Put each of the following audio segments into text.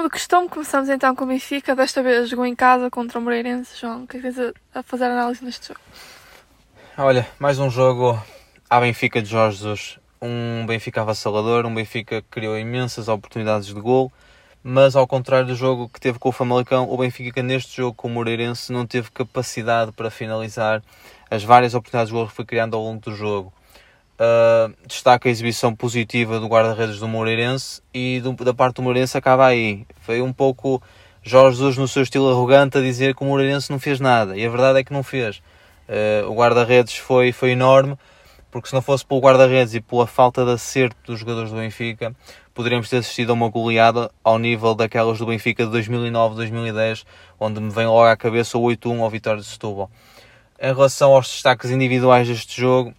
como de costume, começamos então com o Benfica. Desta vez jogou em casa contra o Moreirense. João, o que é que tens a fazer análise neste jogo? Olha, mais um jogo à Benfica de Jorge Jesus. Um Benfica avassalador, um Benfica que criou imensas oportunidades de gol, mas ao contrário do jogo que teve com o Famalicão, o Benfica neste jogo com o Moreirense não teve capacidade para finalizar as várias oportunidades de gol que foi criando ao longo do jogo. Uh, destaca a exibição positiva do guarda-redes do Moreirense e do, da parte do Moreirense acaba aí. Foi um pouco Jorge Jesus no seu estilo arrogante a dizer que o Moreirense não fez nada e a verdade é que não fez. Uh, o guarda-redes foi, foi enorme porque se não fosse pelo guarda-redes e pela falta de acerto dos jogadores do Benfica, poderíamos ter assistido a uma goleada ao nível daquelas do Benfica de 2009-2010, onde me vem logo à cabeça o 8-1 ao Vitória de Setúbal. Em relação aos destaques individuais deste jogo,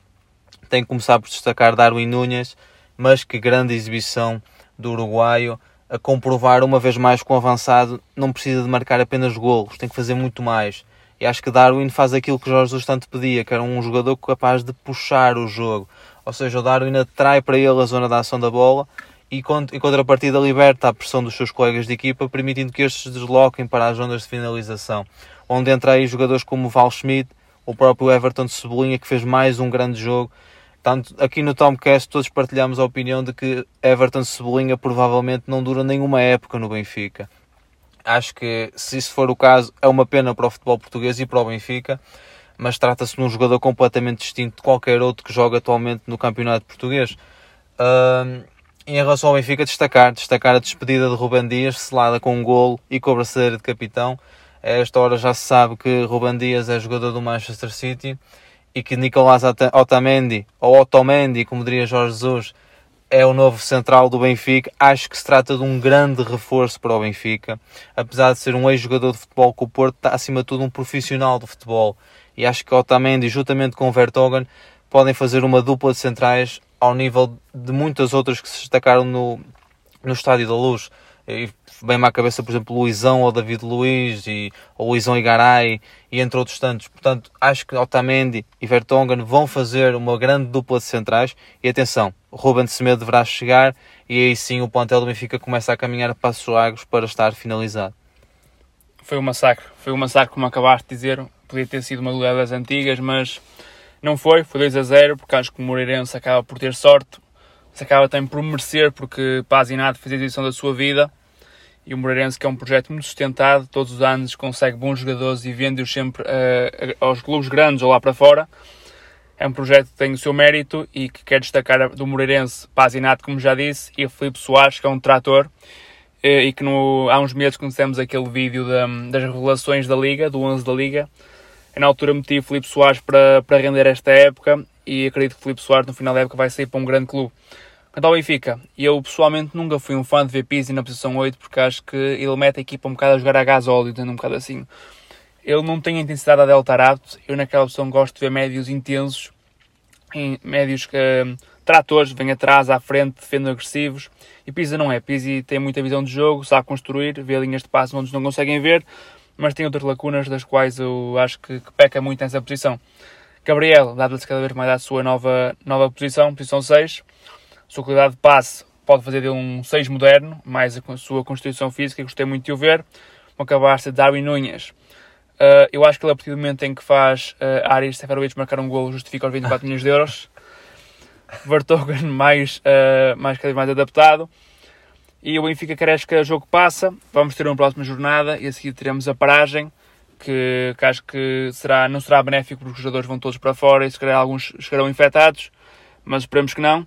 tem que começar por destacar Darwin Núñez, mas que grande exibição do uruguaio, a comprovar uma vez mais que o avançado não precisa de marcar apenas golos, tem que fazer muito mais. E acho que Darwin faz aquilo que Jorge Jesus tanto pedia, que era um jogador capaz de puxar o jogo. Ou seja, o Darwin atrai para ele a zona da ação da bola e em contrapartida liberta a pressão dos seus colegas de equipa, permitindo que estes se desloquem para as zonas de finalização. Onde entra aí jogadores como Val Schmidt, o próprio Everton de Cebolinha, que fez mais um grande jogo tanto aqui no Tomcast todos partilhamos a opinião de que Everton Cebolinha provavelmente não dura nenhuma época no Benfica. Acho que se isso for o caso é uma pena para o futebol português e para o Benfica, mas trata-se de um jogador completamente distinto de qualquer outro que joga atualmente no campeonato português. Uh, em relação ao Benfica, destacar, destacar a despedida de Ruben Dias, selada com um golo e com a braçadeira de capitão. A esta hora já se sabe que Ruben Dias é jogador do Manchester City e que Nicolás Otamendi, ou Otamendi, como diria Jorge Jesus, é o novo central do Benfica. Acho que se trata de um grande reforço para o Benfica. Apesar de ser um ex-jogador de futebol com o Porto, está acima de tudo um profissional de futebol. E acho que Otamendi, juntamente com o Vertonghen, podem fazer uma dupla de centrais ao nível de muitas outras que se destacaram no, no Estádio da Luz bem-me à cabeça, por exemplo, Luizão ou David Luiz, e, ou Luizão e Garay, e entre outros tantos. Portanto, acho que Otamendi e Vertonghen vão fazer uma grande dupla de centrais. E atenção, Ruben Semedo deverá chegar, e aí sim o plantel do Benfica começa a caminhar a passos largos para estar finalizado. Foi um massacre, foi um massacre, como acabaste de dizer. Podia ter sido uma goleada das antigas, mas não foi, foi 2 a 0, porque acho que o Moreirense acaba por ter sorte se acaba também por merecer, porque Paz Inato fez a edição da sua vida e o Moreirense, que é um projeto muito sustentado, todos os anos consegue bons jogadores e vende-os sempre uh, aos clubes grandes ou lá para fora. É um projeto que tem o seu mérito e que quer destacar do Moreirense, Pazinato, como já disse, e o Filipe Soares, que é um trator, eh, e que no, há uns meses conhecemos aquele vídeo da, das revelações da Liga, do 11 da Liga. Na altura meti o Filipe Soares para, para render esta época e acredito que o Filipe Soares no final da época vai sair para um grande clube. Quanto ao Benfica, eu pessoalmente nunca fui um fã de ver Pizzi na posição 8 porque acho que ele mete a equipa um bocado a jogar a gás óleo, tendo um bocado assim. Ele não tem a intensidade a Delta Rapto, eu naquela opção gosto de ver médios intensos, médios que uh, tratores, vêm atrás, à frente, defendem agressivos. E Pizzi não é. Pizzi tem muita visão de jogo, sabe construir, vê linhas de passo onde não conseguem ver, mas tem outras lacunas das quais eu acho que, que peca muito nessa posição. Gabriel, dá-lhe cada vez mais à sua nova, nova posição, posição 6 sua qualidade de passe pode fazer dele um 6 moderno, mais a sua constituição física, gostei muito de o ver. Vão acabar-se de Darwin Nunes. Uh, eu acho que ele, a partir do momento em que faz uh, Aris Seferovic marcar um gol, justifica os 24 milhões de euros. Vertogen mais, uh, mais cada vez mais adaptado. E o Benfica cresce que o jogo passa. Vamos ter uma próxima jornada e a seguir teremos a paragem, que, que acho que será, não será benéfico porque os jogadores vão todos para fora e se calhar alguns chegarão infectados, mas esperemos que não.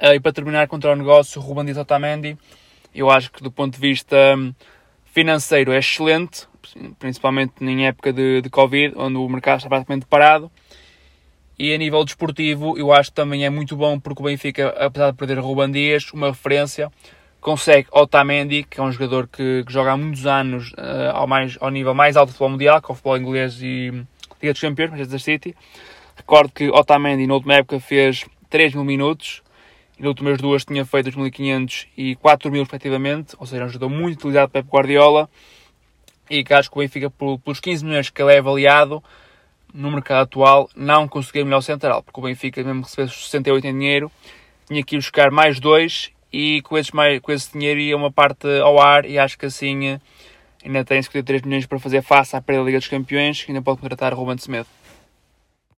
Uh, e para terminar contra o negócio, Ruben Otamendi, eu acho que do ponto de vista hum, financeiro é excelente, principalmente em época de, de Covid, onde o mercado está praticamente parado. E a nível desportivo, eu acho que também é muito bom porque o Benfica, apesar de perder Ruben Dias, uma referência, consegue Otamendi, que é um jogador que, que joga há muitos anos uh, ao, mais, ao nível mais alto do futebol mundial, que é o futebol inglês e Liga dos Campeões, Manchester City. Recordo que Otamendi, na última época, fez 3 mil minutos, nas últimas duas tinha feito 2.500 e 4.000 respectivamente, ou seja, jogador muito utilizado para Pep Guardiola e que acho que o Benfica, pelos 15 milhões que ele é avaliado no mercado atual, não conseguiu melhor central, porque o Benfica, mesmo recebesse 68 em dinheiro, tinha que ir buscar mais dois e com, esses mais, com esse dinheiro ia uma parte ao ar e acho que assim ainda tem 53 milhões para fazer face à perda da Liga dos Campeões, que ainda pode contratar Ruben Semedo.